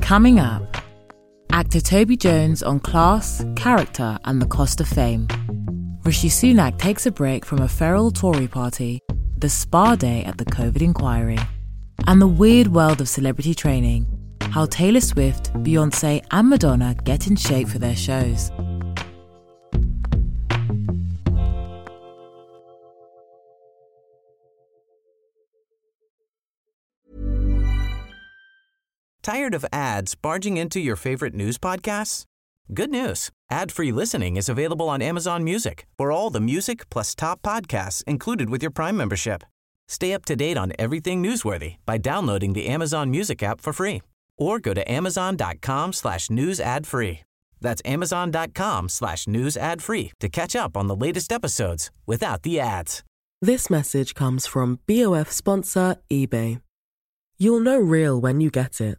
Coming up, actor Toby Jones on class, character, and the cost of fame. Rishi Sunak takes a break from a feral Tory party, the spa day at the COVID inquiry, and the weird world of celebrity training how Taylor Swift, Beyonce, and Madonna get in shape for their shows. Tired of ads barging into your favorite news podcasts? Good news. Ad-free listening is available on Amazon Music for all the music plus top podcasts included with your Prime membership. Stay up to date on everything newsworthy by downloading the Amazon Music app for free or go to amazon.com slash news ad free. That's amazon.com slash news ad free to catch up on the latest episodes without the ads. This message comes from BOF sponsor eBay. You'll know real when you get it.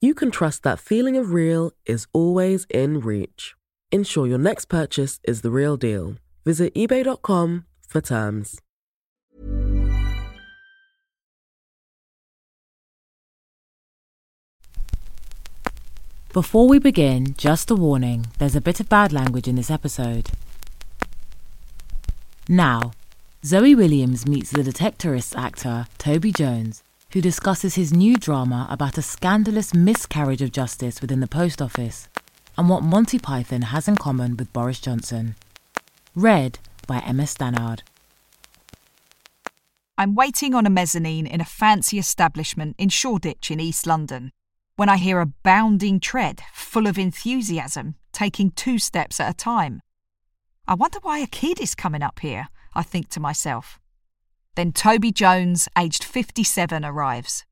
you can trust that feeling of real is always in reach. Ensure your next purchase is the real deal. Visit eBay.com for terms. Before we begin, just a warning there's a bit of bad language in this episode. Now, Zoe Williams meets the Detectorists actor Toby Jones, who discusses his new drama about a scandalous miscarriage of justice within the post office and what Monty Python has in common with Boris Johnson. Read by Emma Stannard. I'm waiting on a mezzanine in a fancy establishment in Shoreditch in East London when I hear a bounding tread full of enthusiasm, taking two steps at a time. I wonder why a kid is coming up here, I think to myself. Then Toby Jones, aged 57, arrives.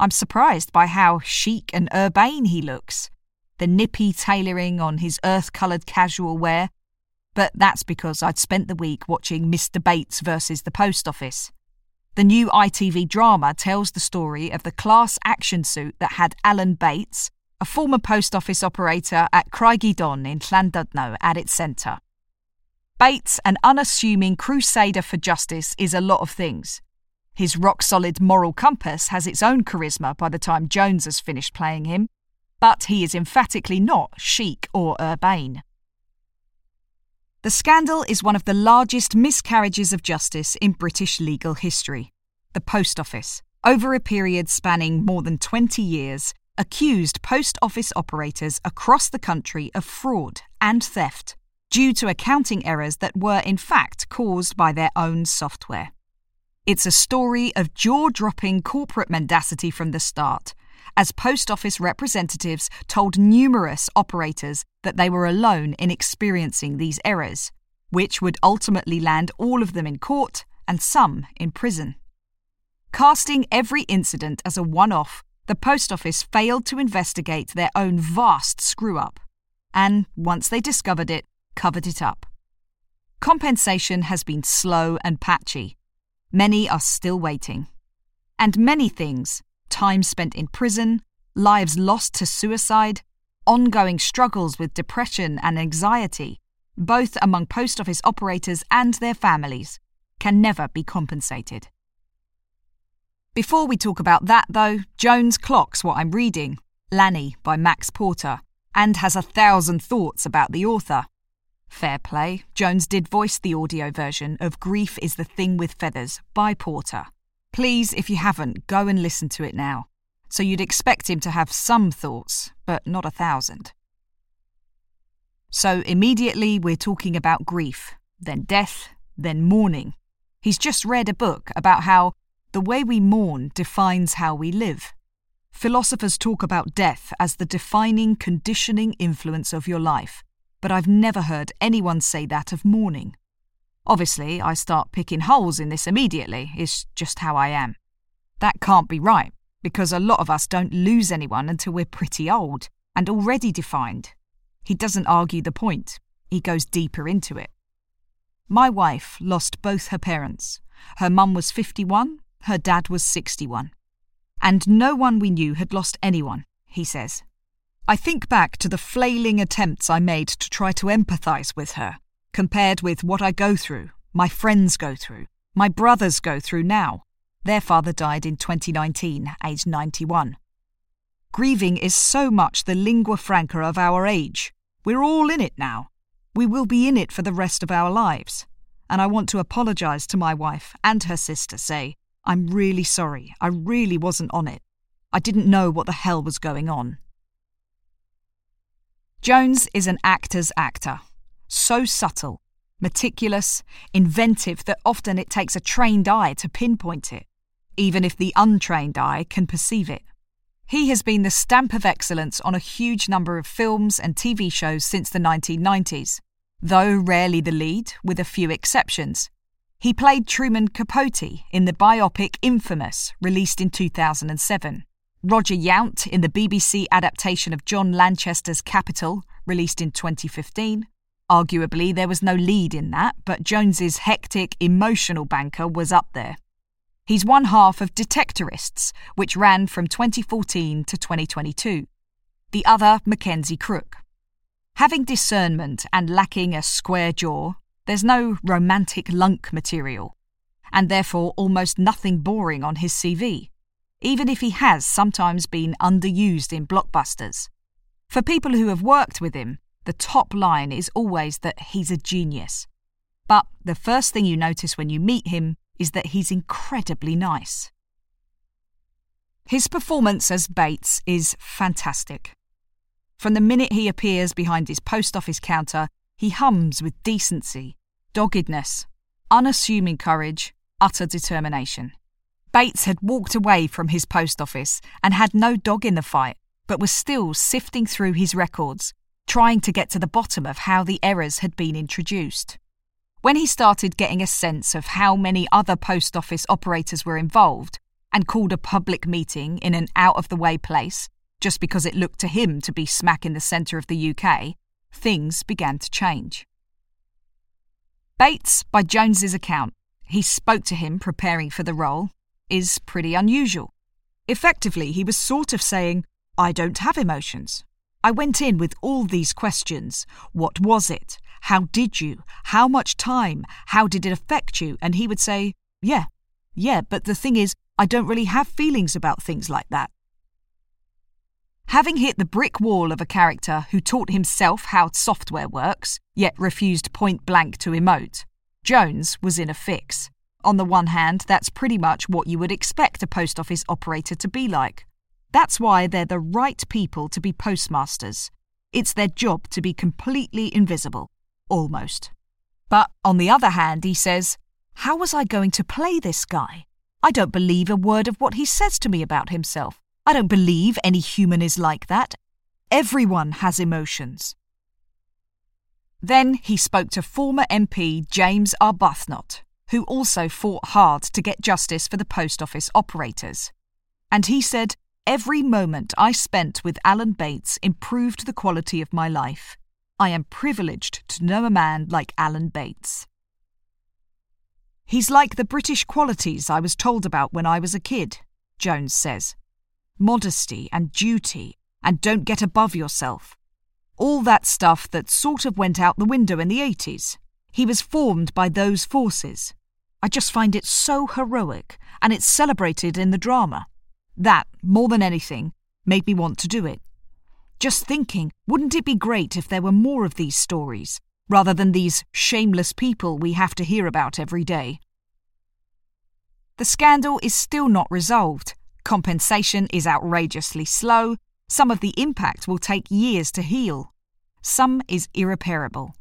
I'm surprised by how chic and urbane he looks, the nippy tailoring on his earth coloured casual wear, but that's because I'd spent the week watching Mr. Bates versus the Post Office. The new ITV drama tells the story of the class action suit that had Alan Bates, a former post office operator at Craig-y-Don in Llandudno, at its centre. Bates, an unassuming crusader for justice, is a lot of things. His rock solid moral compass has its own charisma by the time Jones has finished playing him, but he is emphatically not chic or urbane. The scandal is one of the largest miscarriages of justice in British legal history. The Post Office, over a period spanning more than 20 years, accused post office operators across the country of fraud and theft due to accounting errors that were in fact caused by their own software. It's a story of jaw dropping corporate mendacity from the start, as post office representatives told numerous operators that they were alone in experiencing these errors, which would ultimately land all of them in court and some in prison. Casting every incident as a one off, the post office failed to investigate their own vast screw up, and once they discovered it, covered it up. Compensation has been slow and patchy. Many are still waiting. And many things time spent in prison, lives lost to suicide, ongoing struggles with depression and anxiety, both among post office operators and their families, can never be compensated. Before we talk about that, though, Jones clocks what I'm reading, Lanny by Max Porter, and has a thousand thoughts about the author. Fair play, Jones did voice the audio version of Grief is the Thing with Feathers by Porter. Please, if you haven't, go and listen to it now. so you'd expect him to have some thoughts, but not a thousand. So immediately we're talking about grief, then death, then mourning. He's just read a book about how the way we mourn defines how we live. Philosophers talk about death as the defining, conditioning influence of your life, but I've never heard anyone say that of mourning. Obviously, I start picking holes in this immediately, it's just how I am. That can't be right, because a lot of us don't lose anyone until we're pretty old and already defined. He doesn't argue the point, he goes deeper into it. My wife lost both her parents. Her mum was 51, her dad was 61. And no one we knew had lost anyone, he says. I think back to the flailing attempts I made to try to empathise with her, compared with what I go through, my friends go through, my brothers go through now. Their father died in 2019, aged 91. Grieving is so much the lingua franca of our age. We're all in it now. We will be in it for the rest of our lives. And I want to apologise to my wife and her sister, say, I'm really sorry. I really wasn't on it. I didn't know what the hell was going on. Jones is an actor's actor. So subtle, meticulous, inventive that often it takes a trained eye to pinpoint it, even if the untrained eye can perceive it. He has been the stamp of excellence on a huge number of films and TV shows since the 1990s, though rarely the lead, with a few exceptions. He played Truman Capote in the biopic Infamous, released in 2007. Roger Yount in the BBC adaptation of John Lanchester's Capital, released in 2015. Arguably, there was no lead in that, but Jones's hectic, emotional banker was up there. He's one half of Detectorists, which ran from 2014 to 2022. The other, Mackenzie Crook. Having discernment and lacking a square jaw, there's no romantic lunk material, and therefore almost nothing boring on his CV, even if he has sometimes been underused in blockbusters. For people who have worked with him, the top line is always that he's a genius. But the first thing you notice when you meet him is that he's incredibly nice. His performance as Bates is fantastic. From the minute he appears behind his post office counter, he hums with decency, doggedness, unassuming courage, utter determination. Bates had walked away from his post office and had no dog in the fight, but was still sifting through his records, trying to get to the bottom of how the errors had been introduced. When he started getting a sense of how many other post office operators were involved and called a public meeting in an out of the way place, just because it looked to him to be smack in the centre of the UK, things began to change. Bates, by Jones's account, he spoke to him preparing for the role, is pretty unusual. Effectively, he was sort of saying, I don't have emotions. I went in with all these questions. What was it? How did you? How much time? How did it affect you? And he would say, Yeah, yeah, but the thing is, I don't really have feelings about things like that. Having hit the brick wall of a character who taught himself how software works, yet refused point blank to emote, Jones was in a fix. On the one hand, that's pretty much what you would expect a post office operator to be like. That's why they're the right people to be postmasters. It's their job to be completely invisible. Almost. But on the other hand, he says, How was I going to play this guy? I don't believe a word of what he says to me about himself. I don't believe any human is like that. Everyone has emotions. Then he spoke to former MP James Arbuthnot, who also fought hard to get justice for the post office operators. And he said, Every moment I spent with Alan Bates improved the quality of my life. I am privileged to know a man like Alan Bates. He's like the British qualities I was told about when I was a kid, Jones says modesty and duty, and don't get above yourself. All that stuff that sort of went out the window in the 80s. He was formed by those forces. I just find it so heroic, and it's celebrated in the drama. That, more than anything, made me want to do it. Just thinking, wouldn't it be great if there were more of these stories, rather than these shameless people we have to hear about every day? The scandal is still not resolved, Compensation is outrageously slow. Some of the impact will take years to heal. Some is irreparable.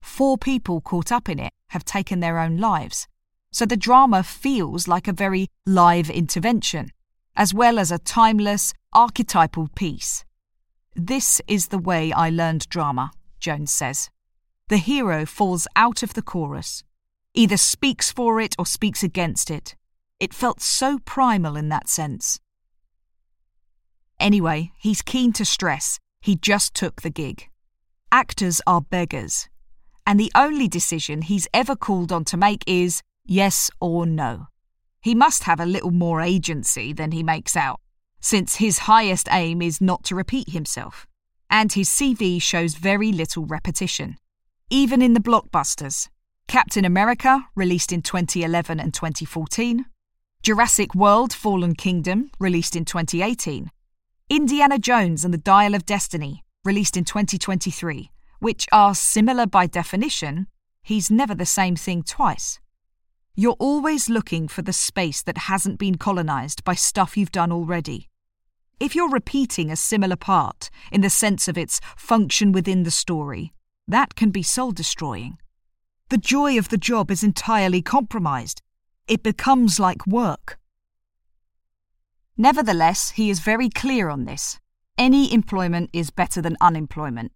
Four people caught up in it have taken their own lives. So the drama feels like a very live intervention, as well as a timeless, archetypal piece. This is the way I learned drama, Jones says. The hero falls out of the chorus, either speaks for it or speaks against it. It felt so primal in that sense. Anyway, he's keen to stress he just took the gig. Actors are beggars, and the only decision he's ever called on to make is yes or no. He must have a little more agency than he makes out, since his highest aim is not to repeat himself, and his CV shows very little repetition. Even in the blockbusters, Captain America, released in 2011 and 2014, Jurassic World Fallen Kingdom, released in 2018, Indiana Jones and the Dial of Destiny, released in 2023, which are similar by definition, he's never the same thing twice. You're always looking for the space that hasn't been colonised by stuff you've done already. If you're repeating a similar part, in the sense of its function within the story, that can be soul destroying. The joy of the job is entirely compromised. It becomes like work. Nevertheless, he is very clear on this. Any employment is better than unemployment.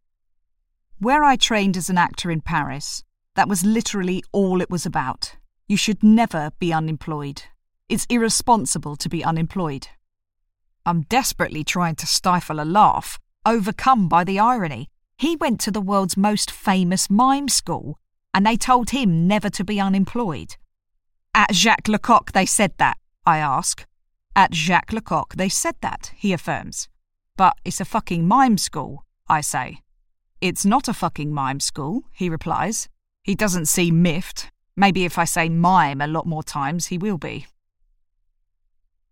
Where I trained as an actor in Paris, that was literally all it was about. You should never be unemployed. It's irresponsible to be unemployed. I'm desperately trying to stifle a laugh, overcome by the irony. He went to the world's most famous mime school, and they told him never to be unemployed. At Jacques Lecoq, they said that, I ask. At Jacques Lecoq, they said that, he affirms. But it's a fucking mime school, I say. It's not a fucking mime school, he replies. He doesn't seem miffed. Maybe if I say mime a lot more times, he will be.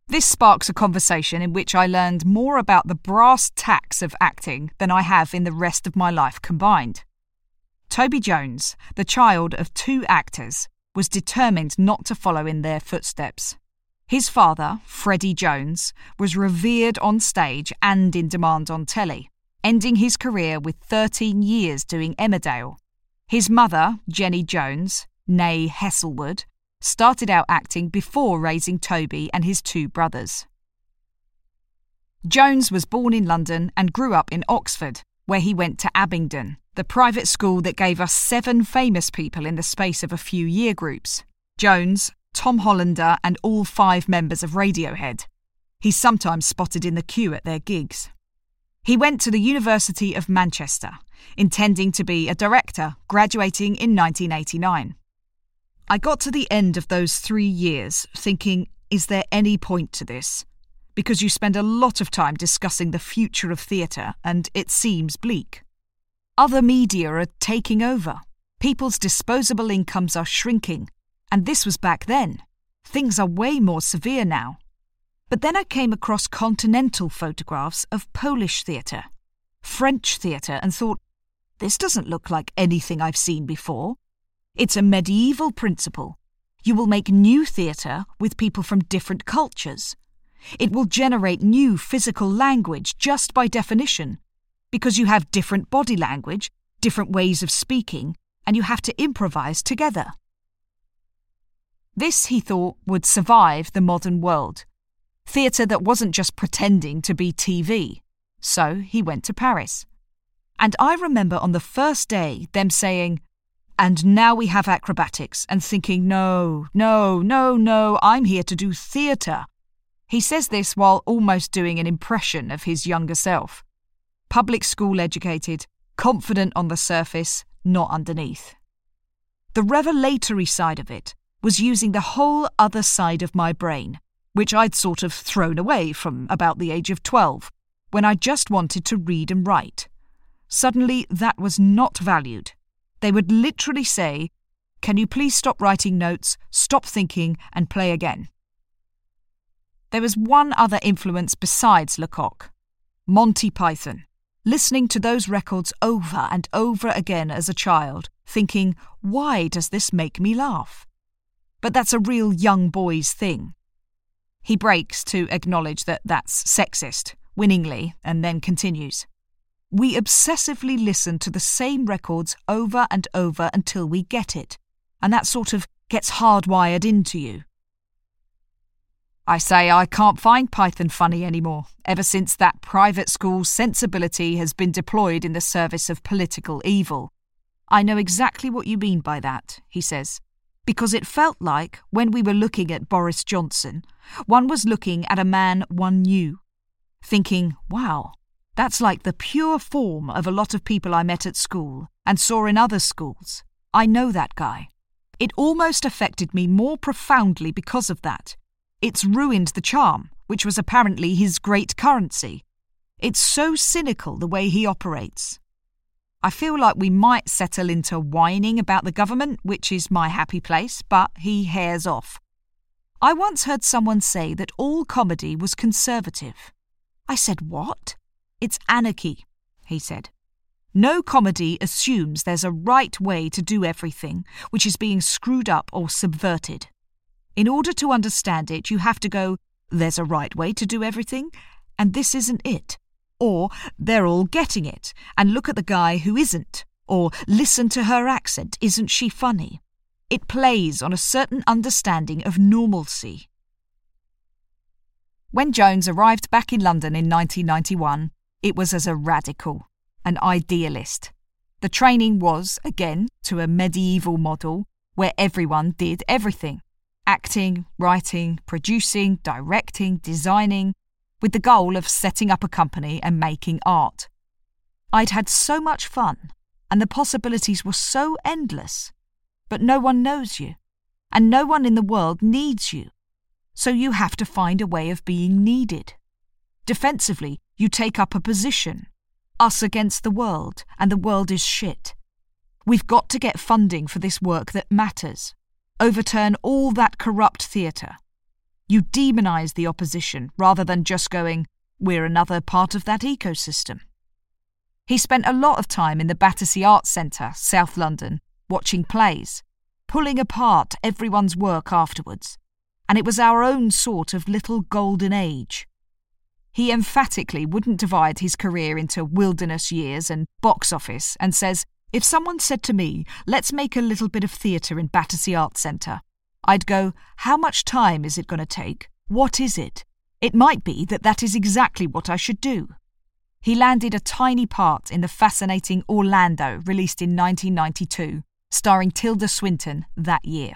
This sparks a conversation in which I learned more about the brass tacks of acting than I have in the rest of my life combined. Toby Jones, the child of two actors, was determined not to follow in their footsteps. His father, Freddie Jones, was revered on stage and in demand on telly, ending his career with 13 years doing Emmerdale. His mother, Jenny Jones, née Heslewood, started out acting before raising Toby and his two brothers. Jones was born in London and grew up in Oxford, where he went to Abingdon, the private school that gave us seven famous people in the space of a few year groups Jones, Tom Hollander, and all five members of Radiohead. He's sometimes spotted in the queue at their gigs. He went to the University of Manchester, intending to be a director, graduating in 1989. I got to the end of those three years thinking, is there any point to this? Because you spend a lot of time discussing the future of theatre and it seems bleak. Other media are taking over. People's disposable incomes are shrinking. And this was back then. Things are way more severe now. But then I came across continental photographs of Polish theatre, French theatre, and thought, this doesn't look like anything I've seen before. It's a medieval principle. You will make new theatre with people from different cultures. It will generate new physical language just by definition, because you have different body language, different ways of speaking, and you have to improvise together. This, he thought, would survive the modern world. Theatre that wasn't just pretending to be TV. So he went to Paris. And I remember on the first day them saying, and now we have acrobatics, and thinking, no, no, no, no, I'm here to do theatre. He says this while almost doing an impression of his younger self. Public school educated, confident on the surface, not underneath. The revelatory side of it was using the whole other side of my brain, which I'd sort of thrown away from about the age of 12, when I just wanted to read and write. Suddenly, that was not valued. They would literally say, Can you please stop writing notes, stop thinking, and play again? There was one other influence besides Lecoq Monty Python. Listening to those records over and over again as a child, thinking, Why does this make me laugh? But that's a real young boy's thing. He breaks to acknowledge that that's sexist, winningly, and then continues. We obsessively listen to the same records over and over until we get it, and that sort of gets hardwired into you. I say I can't find Python funny anymore, ever since that private school sensibility has been deployed in the service of political evil. I know exactly what you mean by that, he says, because it felt like, when we were looking at Boris Johnson, one was looking at a man one knew, thinking, wow, that's like the pure form of a lot of people I met at school and saw in other schools. I know that guy. It almost affected me more profoundly because of that it's ruined the charm, which was apparently his great currency. It's so cynical the way he operates. I feel like we might settle into whining about the government, which is my happy place, but he hairs off. I once heard someone say that all comedy was conservative. I said, What? It's anarchy, he said. No comedy assumes there's a right way to do everything which is being screwed up or subverted. In order to understand it, you have to go, there's a right way to do everything, and this isn't it. Or, they're all getting it, and look at the guy who isn't. Or, listen to her accent, isn't she funny? It plays on a certain understanding of normalcy. When Jones arrived back in London in 1991, it was as a radical, an idealist. The training was, again, to a medieval model where everyone did everything acting, writing, producing, directing, designing, with the goal of setting up a company and making art. I'd had so much fun, and the possibilities were so endless. But no one knows you, and no one in the world needs you. So you have to find a way of being needed. Defensively, you take up a position. Us against the world, and the world is shit. We've got to get funding for this work that matters overturn all that corrupt theatre. You demonise the opposition rather than just going, we're another part of that ecosystem. He spent a lot of time in the Battersea Arts Centre, South London, watching plays, pulling apart everyone's work afterwards, and it was our own sort of little golden age. He emphatically wouldn't divide his career into wilderness years and box office and says, if someone said to me, let's make a little bit of theatre in Battersea Arts Centre, I'd go, how much time is it going to take? What is it? It might be that that is exactly what I should do. He landed a tiny part in the fascinating Orlando, released in 1992, starring Tilda Swinton that year.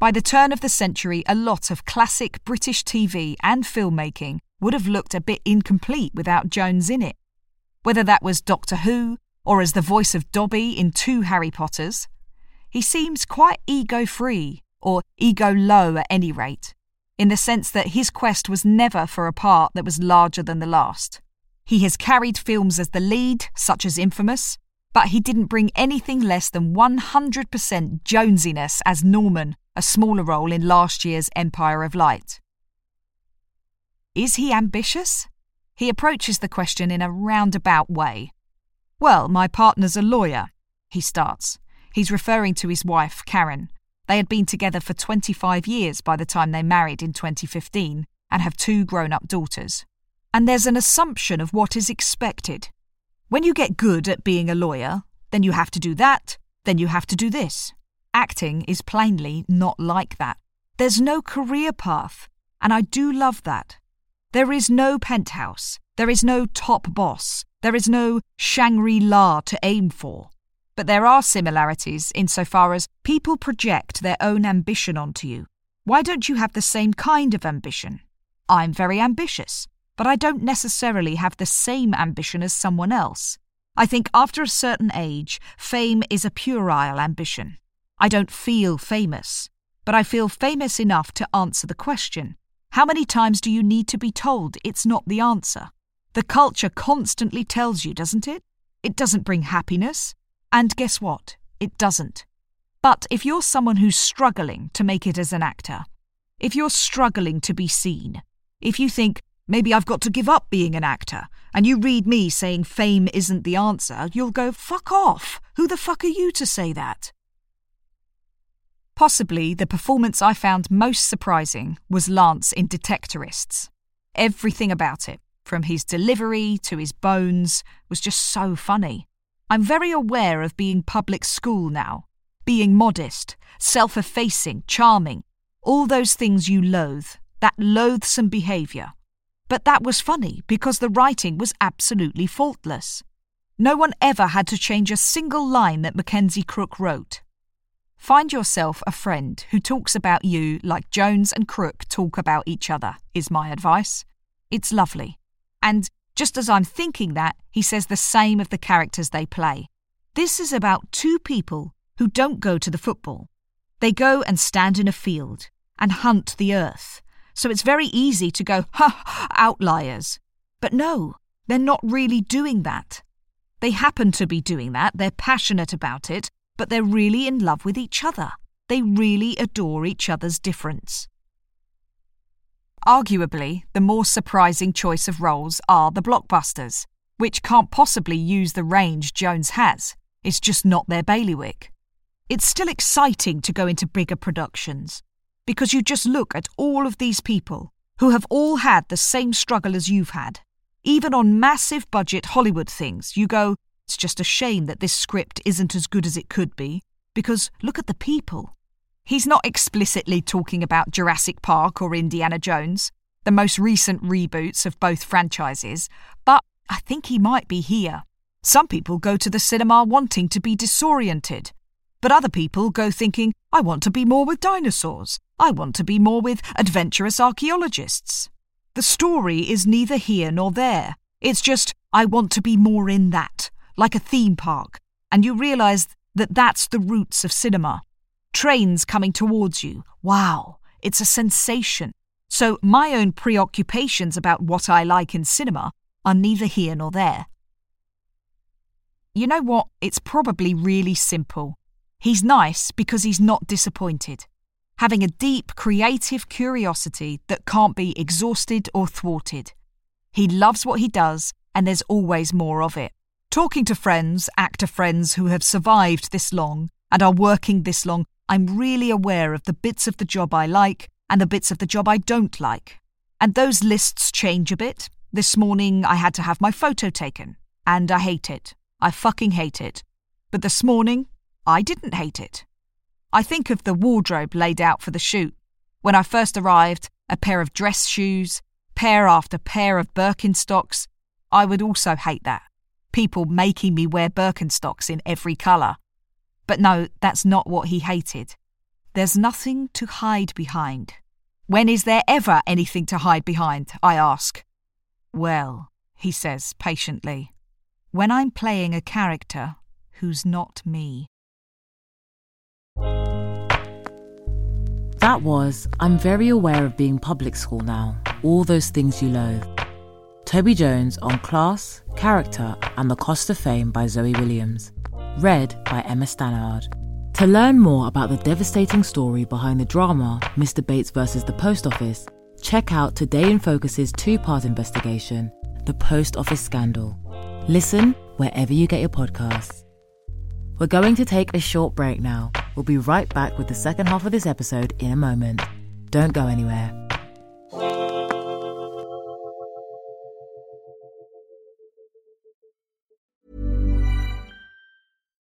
By the turn of the century, a lot of classic British TV and filmmaking would have looked a bit incomplete without Jones in it. Whether that was Doctor Who, or as the voice of Dobby in two Harry Potters. He seems quite ego free, or ego low at any rate, in the sense that his quest was never for a part that was larger than the last. He has carried films as the lead, such as Infamous, but he didn't bring anything less than 100% Jonesiness as Norman, a smaller role in last year's Empire of Light. Is he ambitious? He approaches the question in a roundabout way. Well, my partner's a lawyer, he starts. He's referring to his wife, Karen. They had been together for 25 years by the time they married in 2015 and have two grown up daughters. And there's an assumption of what is expected. When you get good at being a lawyer, then you have to do that, then you have to do this. Acting is plainly not like that. There's no career path, and I do love that. There is no penthouse, there is no top boss, there is no Shangri La to aim for. But there are similarities insofar as people project their own ambition onto you. Why don't you have the same kind of ambition? I'm very ambitious, but I don't necessarily have the same ambition as someone else. I think after a certain age, fame is a puerile ambition. I don't feel famous, but I feel famous enough to answer the question how many times do you need to be told it's not the answer? The culture constantly tells you, doesn't it? It doesn't bring happiness. And guess what? It doesn't. But if you're someone who's struggling to make it as an actor, if you're struggling to be seen, if you think, maybe I've got to give up being an actor, and you read me saying fame isn't the answer, you'll go, fuck off. Who the fuck are you to say that? Possibly the performance I found most surprising was Lance in Detectorists. Everything about it, from his delivery to his bones, was just so funny. I'm very aware of being public school now, being modest, self effacing, charming, all those things you loathe, that loathsome behaviour. But that was funny because the writing was absolutely faultless. No one ever had to change a single line that Mackenzie Crook wrote. Find yourself a friend who talks about you like Jones and Crook talk about each other, is my advice. It's lovely. And just as I'm thinking that, he says the same of the characters they play. This is about two people who don't go to the football. They go and stand in a field and hunt the earth. So it's very easy to go, ha, outliers. But no, they're not really doing that. They happen to be doing that, they're passionate about it, but they're really in love with each other. They really adore each other's difference. Arguably, the more surprising choice of roles are the blockbusters, which can't possibly use the range Jones has. It's just not their bailiwick. It's still exciting to go into bigger productions because you just look at all of these people who have all had the same struggle as you've had. Even on massive budget Hollywood things, you go, it's just a shame that this script isn't as good as it could be, because look at the people. He's not explicitly talking about Jurassic Park or Indiana Jones, the most recent reboots of both franchises, but I think he might be here. Some people go to the cinema wanting to be disoriented, but other people go thinking, I want to be more with dinosaurs. I want to be more with adventurous archaeologists. The story is neither here nor there. It's just, I want to be more in that, like a theme park. And you realise that that's the roots of cinema. Trains coming towards you. Wow, it's a sensation. So my own preoccupations about what I like in cinema are neither here nor there. You know what? It's probably really simple. He's nice because he's not disappointed, having a deep creative curiosity that can't be exhausted or thwarted. He loves what he does, and there's always more of it. Talking to friends, actor friends who have survived this long and are working this long, I'm really aware of the bits of the job I like and the bits of the job I don't like. And those lists change a bit. This morning I had to have my photo taken, and I hate it. I fucking hate it. But this morning, I didn't hate it. I think of the wardrobe laid out for the shoot. When I first arrived, a pair of dress shoes, pair after pair of Birkenstocks. I would also hate that. People making me wear Birkenstocks in every colour. But no, that's not what he hated. There's nothing to hide behind. When is there ever anything to hide behind? I ask. Well, he says patiently, when I'm playing a character who's not me. That was I'm very aware of being public school now, all those things you loathe. Toby Jones on Class, Character, and the Cost of Fame by Zoe Williams. Read by Emma Stannard. To learn more about the devastating story behind the drama Mr. Bates versus the Post Office, check out Today in Focus's two part investigation, The Post Office Scandal. Listen wherever you get your podcasts. We're going to take a short break now. We'll be right back with the second half of this episode in a moment. Don't go anywhere.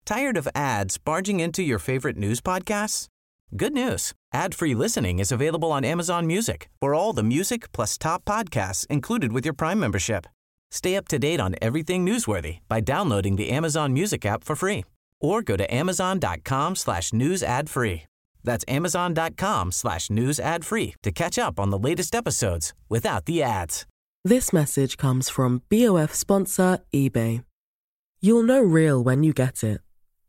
Tired of ads barging into your favorite news podcasts? Good news. Ad-free listening is available on Amazon Music. For all the music plus top podcasts included with your Prime membership. Stay up to date on everything newsworthy by downloading the Amazon Music app for free or go to amazon.com slash news ad free. That's amazon.com slash news ad free to catch up on the latest episodes without the ads. This message comes from BOF sponsor eBay. You'll know real when you get it.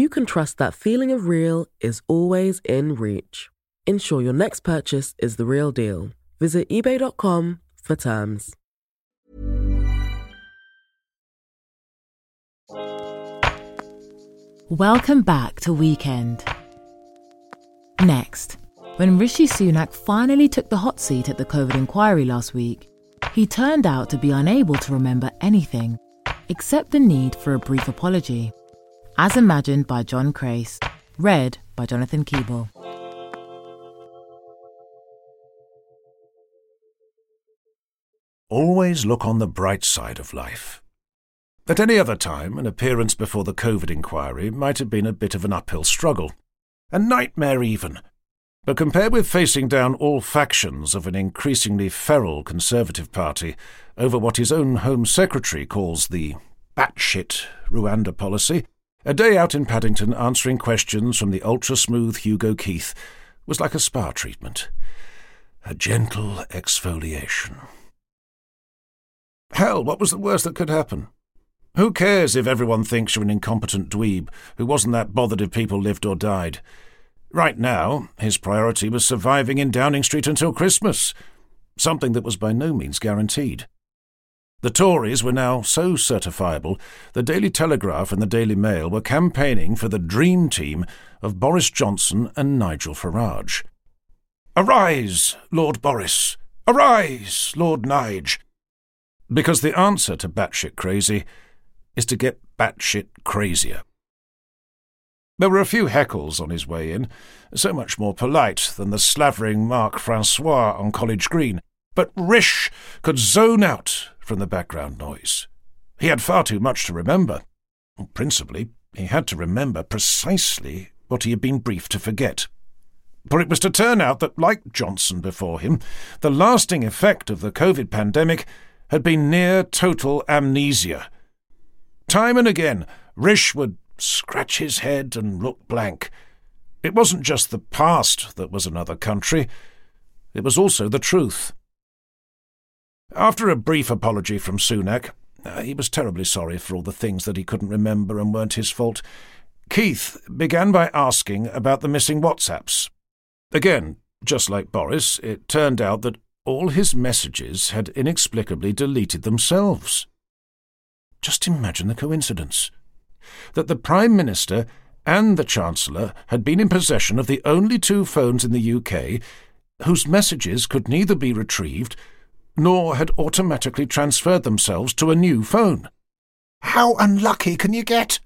you can trust that feeling of real is always in reach. ensure your next purchase is the real deal. Visit eBay.com for terms. Welcome back to Weekend. Next, when Rishi Sunak finally took the hot seat at the COVID inquiry last week, he turned out to be unable to remember anything except the need for a brief apology, as imagined by John Crace, read by Jonathan Keeble. Always look on the bright side of life. At any other time, an appearance before the COVID inquiry might have been a bit of an uphill struggle. A nightmare, even. But compared with facing down all factions of an increasingly feral Conservative Party over what his own Home Secretary calls the batshit Rwanda policy, a day out in Paddington answering questions from the ultra smooth Hugo Keith was like a spa treatment. A gentle exfoliation. Hell, what was the worst that could happen? Who cares if everyone thinks you're an incompetent dweeb who wasn't that bothered if people lived or died? Right now, his priority was surviving in Downing Street until Christmas, something that was by no means guaranteed. The Tories were now so certifiable, the Daily Telegraph and the Daily Mail were campaigning for the dream team of Boris Johnson and Nigel Farage. Arise, Lord Boris! Arise, Lord Nige! Because the answer to batshit crazy is to get batshit crazier. There were a few heckles on his way in, so much more polite than the slavering Mark Francois on College Green, but Rish could zone out from the background noise. He had far too much to remember. Principally, he had to remember precisely what he had been briefed to forget. For it was to turn out that, like Johnson before him, the lasting effect of the COVID pandemic had been near total amnesia. Time and again, Rish would scratch his head and look blank. It wasn't just the past that was another country, it was also the truth. After a brief apology from Sunak, uh, he was terribly sorry for all the things that he couldn't remember and weren't his fault. Keith began by asking about the missing WhatsApps. Again, just like Boris, it turned out that all his messages had inexplicably deleted themselves. Just imagine the coincidence that the Prime Minister and the Chancellor had been in possession of the only two phones in the UK whose messages could neither be retrieved nor had automatically transferred themselves to a new phone. How unlucky can you get?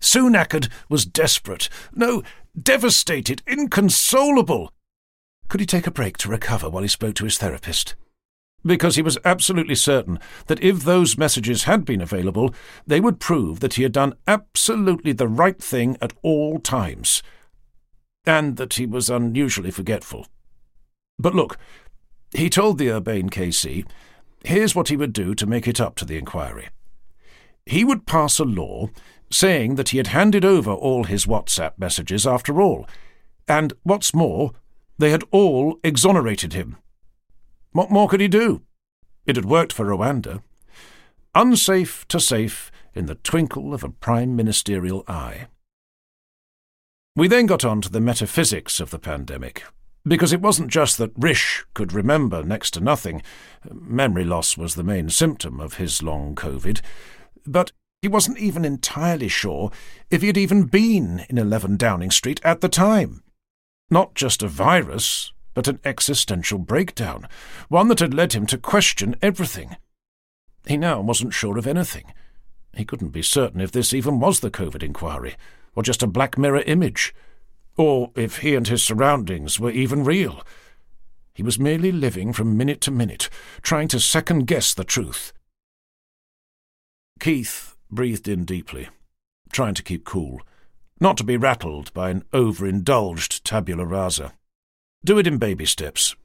Sunakad was desperate, no, devastated, inconsolable. Could he take a break to recover while he spoke to his therapist? Because he was absolutely certain that if those messages had been available, they would prove that he had done absolutely the right thing at all times, and that he was unusually forgetful. But look, he told the urbane KC, here's what he would do to make it up to the inquiry. He would pass a law saying that he had handed over all his WhatsApp messages after all, and what's more, they had all exonerated him. What more could he do? It had worked for Rwanda. Unsafe to safe in the twinkle of a prime ministerial eye. We then got on to the metaphysics of the pandemic, because it wasn't just that Rish could remember next to nothing. Memory loss was the main symptom of his long COVID. But he wasn't even entirely sure if he had even been in 11 Downing Street at the time. Not just a virus, but an existential breakdown, one that had led him to question everything. He now wasn't sure of anything. He couldn't be certain if this even was the COVID inquiry, or just a Black Mirror image or if he and his surroundings were even real. He was merely living from minute to minute, trying to second guess the truth. Keith breathed in deeply, trying to keep cool, not to be rattled by an overindulged tabula rasa. Do it in baby steps.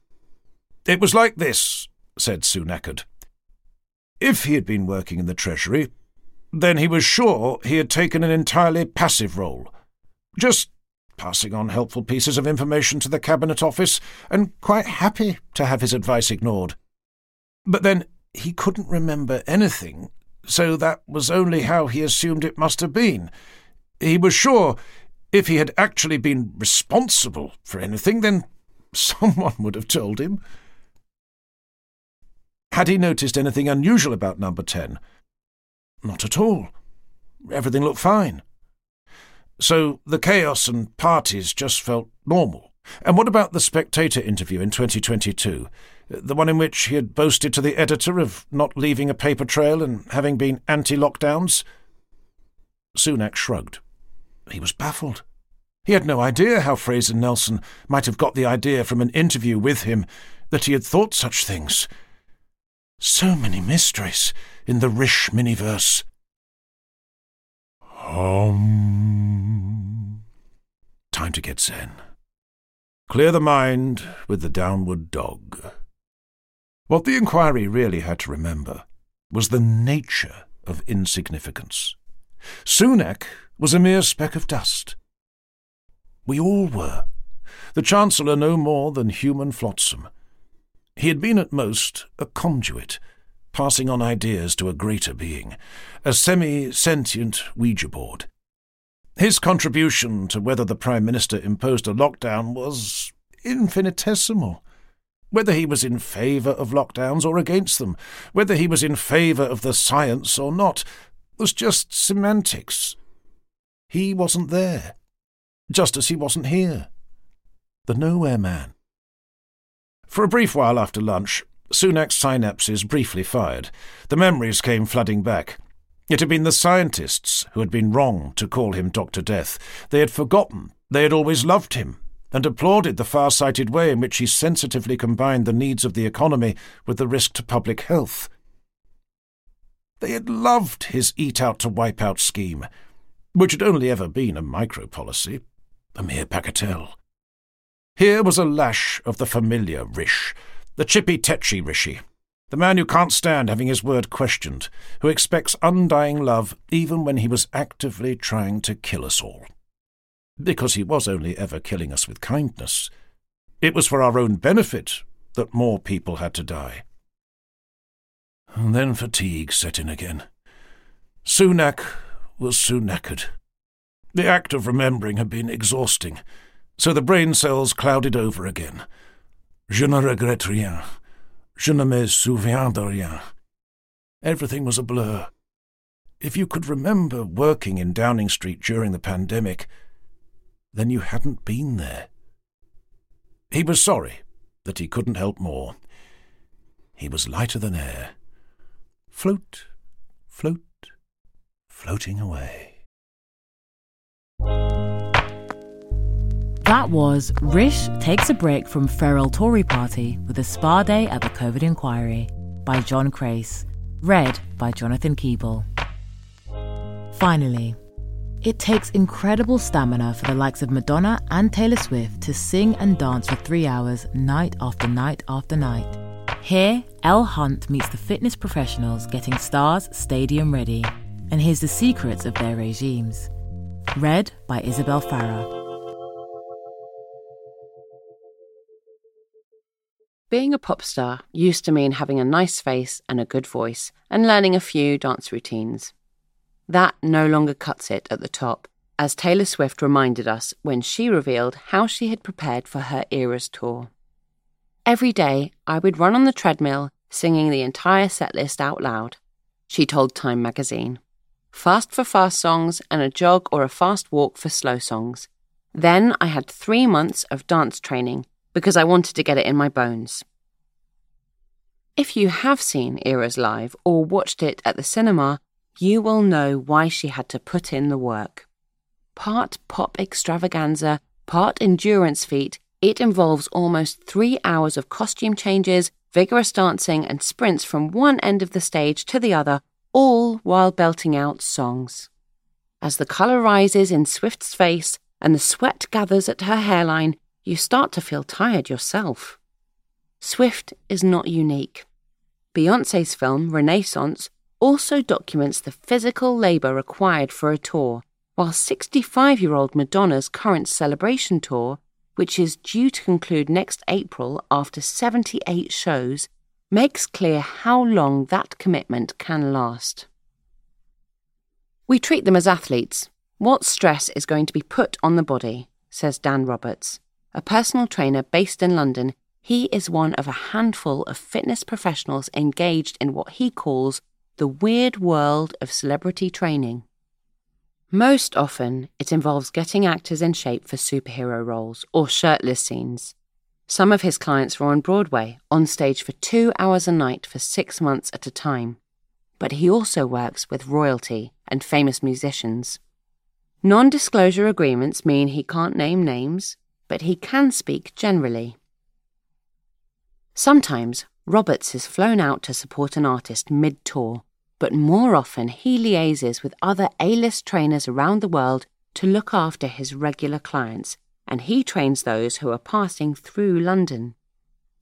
It was like this, said Sunakad. If he had been working in the Treasury, then he was sure he had taken an entirely passive role, just passing on helpful pieces of information to the Cabinet Office, and quite happy to have his advice ignored. But then he couldn't remember anything, so that was only how he assumed it must have been. He was sure If he had actually been responsible for anything, then someone would have told him. Had he noticed anything unusual about number 10? Not at all. Everything looked fine. So the chaos and parties just felt normal. And what about the Spectator interview in 2022? The one in which he had boasted to the editor of not leaving a paper trail and having been anti lockdowns? Sunak shrugged. He was baffled. He had no idea how Fraser Nelson might have got the idea from an interview with him that he had thought such things. So many mysteries in the Rish miniverse. Um. Time to get zen. Clear the mind with the downward dog. What the inquiry really had to remember was the nature of insignificance. Sunak was a mere speck of dust. We all were. The Chancellor no more than human flotsam. He had been at most a conduit, passing on ideas to a greater being, a semi-sentient Ouija board. His contribution to whether the Prime Minister imposed a lockdown was infinitesimal. Whether he was in favour of lockdowns or against them, whether he was in favour of the science or not, was just semantics. He wasn't there, just as he wasn't here. The nowhere man. For a brief while after lunch, Sunak's synapses briefly fired. The memories came flooding back. It had been the scientists who had been wrong to call him Dr. Death. They had forgotten they had always loved him and applauded the far sighted way in which he sensitively combined the needs of the economy with the risk to public health. They had loved his eat out to wipe out scheme, which had only ever been a micro policy, a mere bagatelle. Here was a lash of the familiar Rish, the chippy tetchy Rishi, the man who can't stand having his word questioned, who expects undying love even when he was actively trying to kill us all. Because he was only ever killing us with kindness. It was for our own benefit that more people had to die. And then fatigue set in again. Sunak was Sunaked. The act of remembering had been exhausting, so the brain cells clouded over again. Je ne regrette rien. Je ne me souviens de rien. Everything was a blur. If you could remember working in Downing Street during the pandemic, then you hadn't been there. He was sorry that he couldn't help more. He was lighter than air. Float, float, floating away. That was Rish Takes a Break from Feral Tory Party with a Spa Day at the COVID Inquiry by John Crace, read by Jonathan Keeble. Finally, it takes incredible stamina for the likes of Madonna and Taylor Swift to sing and dance for three hours night after night after night. Here, Elle Hunt meets the fitness professionals getting stars stadium ready and hears the secrets of their regimes. Read by Isabel Farah. Being a pop star used to mean having a nice face and a good voice and learning a few dance routines. That no longer cuts it at the top, as Taylor Swift reminded us when she revealed how she had prepared for her Eras tour. Every day, I would run on the treadmill singing the entire setlist out loud, she told Time magazine. Fast for fast songs and a jog or a fast walk for slow songs. Then I had three months of dance training because I wanted to get it in my bones. If you have seen Eras live or watched it at the cinema, you will know why she had to put in the work. Part pop extravaganza, part endurance feat, it involves almost three hours of costume changes, vigorous dancing, and sprints from one end of the stage to the other, all while belting out songs. As the colour rises in Swift's face and the sweat gathers at her hairline, you start to feel tired yourself. Swift is not unique. Beyonce's film, Renaissance, also documents the physical labour required for a tour, while 65 year old Madonna's current celebration tour, which is due to conclude next April after 78 shows, makes clear how long that commitment can last. We treat them as athletes, What stress is going to be put on the body, says Dan Roberts. A personal trainer based in London, he is one of a handful of fitness professionals engaged in what he calls the weird world of celebrity training. Most often, it involves getting actors in shape for superhero roles or shirtless scenes. Some of his clients were on Broadway, on stage for two hours a night for six months at a time. But he also works with royalty and famous musicians. Non disclosure agreements mean he can't name names, but he can speak generally. Sometimes Roberts is flown out to support an artist mid tour but more often he liaises with other A list trainers around the world to look after his regular clients, and he trains those who are passing through London.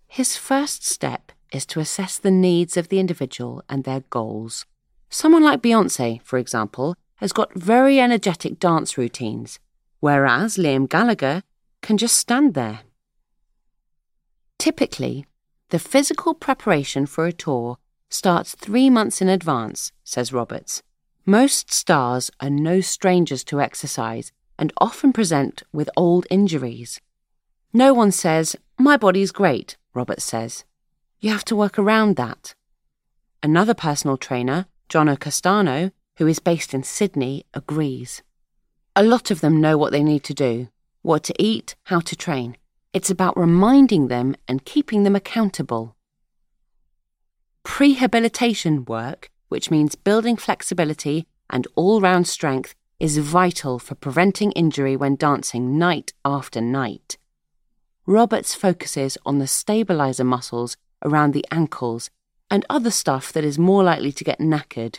His first step is to assess the needs of the individual and their goals. Someone like Beyonce, for example, has got very energetic dance routines, whereas Liam Gallagher can just stand there. Typically, the physical preparation for a tour starts three months in advance, says Roberts. Most stars are no strangers to exercise and often present with old injuries. No one says, My body's great, Roberts says. You have to work around that. Another personal trainer, Jono Castano, who is based in Sydney, agrees. A lot of them know what they need to do, what to eat, how to train. It's about reminding them and keeping them accountable. Prehabilitation work, which means building flexibility and all round strength, is vital for preventing injury when dancing night after night. Roberts focuses on the stabilizer muscles around the ankles and other stuff that is more likely to get knackered.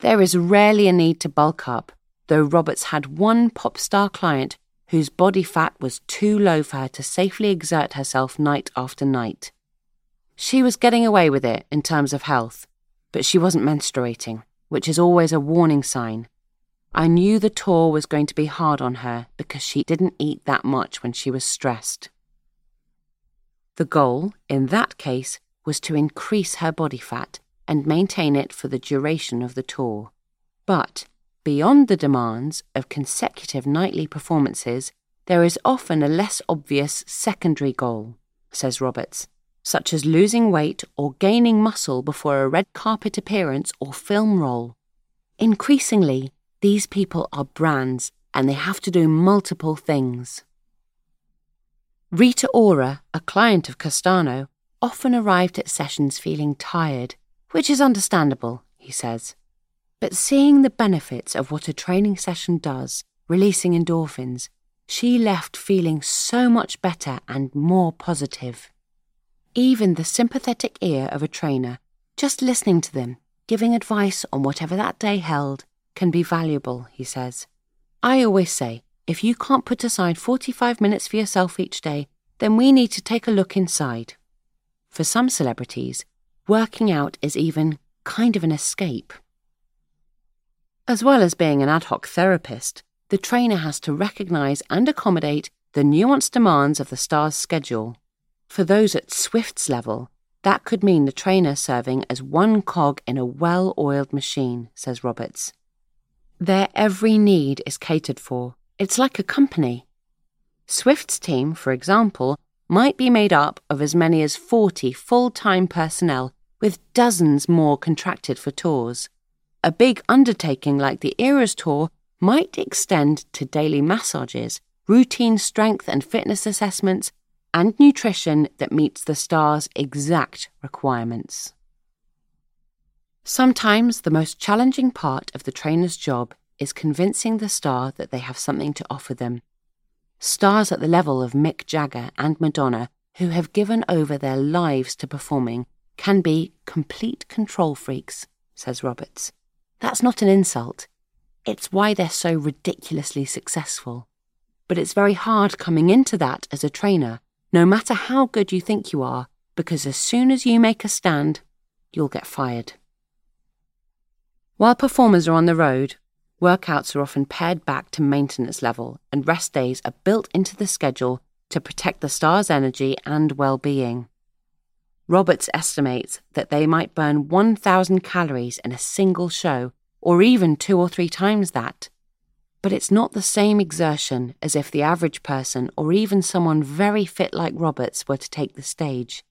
There is rarely a need to bulk up, though Roberts had one pop star client whose body fat was too low for her to safely exert herself night after night. She was getting away with it in terms of health, but she wasn't menstruating, which is always a warning sign. I knew the tour was going to be hard on her because she didn't eat that much when she was stressed. The goal, in that case, was to increase her body fat and maintain it for the duration of the tour. But, beyond the demands of consecutive nightly performances, there is often a less obvious secondary goal, says Roberts such as losing weight or gaining muscle before a red carpet appearance or film role. Increasingly, these people are brands and they have to do multiple things. Rita Ora, a client of Castano, often arrived at sessions feeling tired, which is understandable, he says. But seeing the benefits of what a training session does, releasing endorphins, she left feeling so much better and more positive. Even the sympathetic ear of a trainer, just listening to them, giving advice on whatever that day held, can be valuable, he says. I always say, if you can't put aside 45 minutes for yourself each day, then we need to take a look inside. For some celebrities, working out is even kind of an escape. As well as being an ad hoc therapist, the trainer has to recognise and accommodate the nuanced demands of the star's schedule. For those at Swift's level, that could mean the trainer serving as one cog in a well oiled machine, says Roberts. Their every need is catered for. It's like a company. Swift's team, for example, might be made up of as many as 40 full time personnel, with dozens more contracted for tours. A big undertaking like the Eras Tour might extend to daily massages, routine strength and fitness assessments, and nutrition that meets the star's exact requirements. Sometimes the most challenging part of the trainer's job is convincing the star that they have something to offer them. Stars at the level of Mick Jagger and Madonna, who have given over their lives to performing, can be complete control freaks, says Roberts. That's not an insult. It's why they're so ridiculously successful. But it's very hard coming into that as a trainer no matter how good you think you are, because as soon as you make a stand, you'll get fired. While performers are on the road, workouts are often pared back to maintenance level and rest days are built into the schedule to protect the star's energy and well being. Roberts estimates that they might burn 1,000 calories in a single show, or even two or three times that. but it's not the same exertion as if the average person or even someone very fit like Roberts were to take the stage.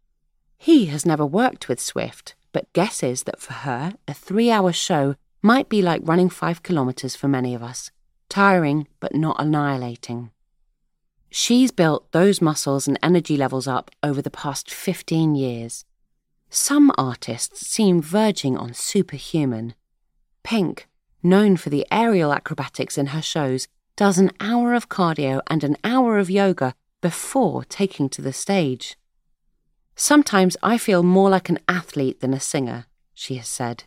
He has never worked with Swift, but guesses that for her, a three hour show might be like running five kilometres for many of us, tiring but not annihilating. She's built those muscles and energy levels up over the past 15 years. Some artists seem verging on superhuman. Pink, known for the aerial acrobatics in her shows, does an hour of cardio and an hour of yoga before taking to the stage. Sometimes I feel more like an athlete than a singer, she has said.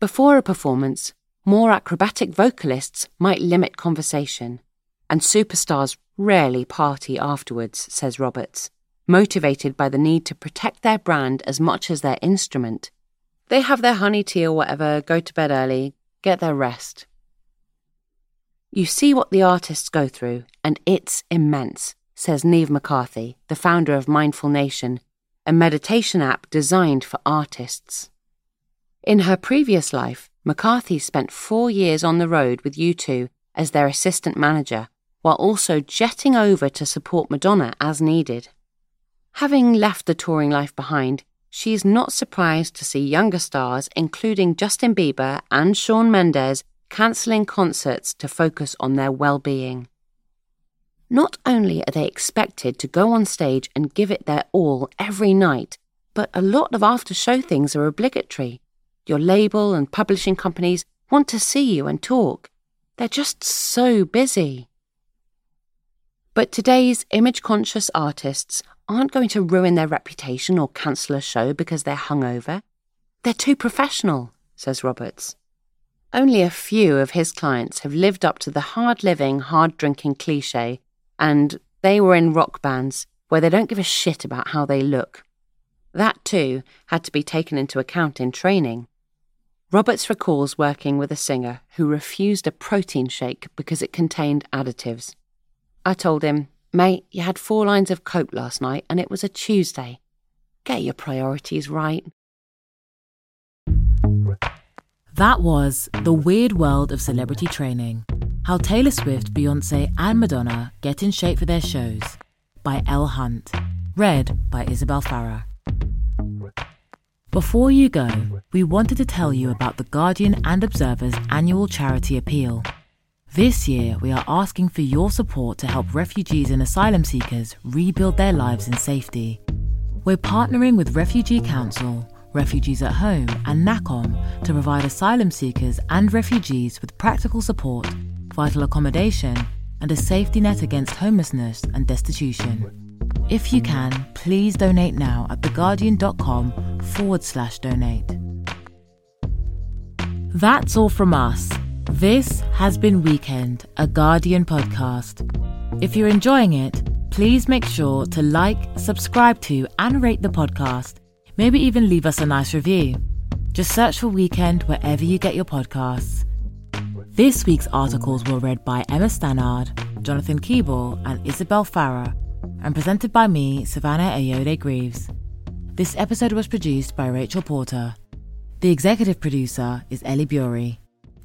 Before a performance, more acrobatic vocalists might limit conversation, and superstars rarely party afterwards, says Roberts, motivated by the need to protect their brand as much as their instrument. They have their honey tea or whatever, go to bed early, get their rest. You see what the artists go through, and it's immense, says Neve McCarthy, the founder of Mindful Nation, a meditation app designed for artists. In her previous life, McCarthy spent four years on the road with U2 as their assistant manager, while also jetting over to support Madonna as needed. Having left the touring life behind, she is not surprised to see younger stars, including Justin Bieber and Shawn Mendes, cancelling concerts to focus on their well being. Not only are they expected to go on stage and give it their all every night, but a lot of after show things are obligatory. Your label and publishing companies want to see you and talk. They're just so busy. But today's image conscious artists aren't going to ruin their reputation or cancel a show because they're hungover. They're too professional, says Roberts. Only a few of his clients have lived up to the hard living, hard drinking cliche, and they were in rock bands where they don't give a shit about how they look. That, too, had to be taken into account in training. Roberts recalls working with a singer who refused a protein shake because it contained additives. I told him, Mate, you had four lines of coke last night and it was a Tuesday. Get your priorities right. That was The Weird World of Celebrity Training How Taylor Swift, Beyonce, and Madonna Get in Shape for Their Shows by Elle Hunt. Read by Isabel Farah. Before you go, we wanted to tell you about The Guardian and Observer's annual charity appeal. This year, we are asking for your support to help refugees and asylum seekers rebuild their lives in safety. We're partnering with Refugee Council, Refugees at Home, and NACCOM to provide asylum seekers and refugees with practical support, vital accommodation, and a safety net against homelessness and destitution. If you can, please donate now at theguardian.com forward slash donate. That's all from us. This has been Weekend, a Guardian podcast. If you're enjoying it, please make sure to like, subscribe to, and rate the podcast. Maybe even leave us a nice review. Just search for Weekend wherever you get your podcasts. This week's articles were read by Emma Stannard, Jonathan Keeble, and Isabel Farah, and presented by me, Savannah Ayoade Greaves. This episode was produced by Rachel Porter. The executive producer is Ellie Bury.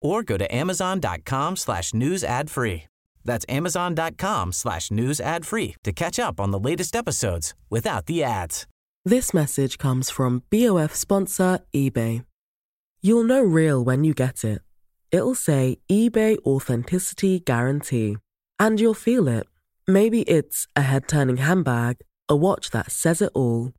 or go to amazon.com slash news ad free. That's amazon.com slash news ad free to catch up on the latest episodes without the ads. This message comes from BOF sponsor eBay. You'll know real when you get it. It'll say eBay Authenticity Guarantee. And you'll feel it. Maybe it's a head turning handbag, a watch that says it all,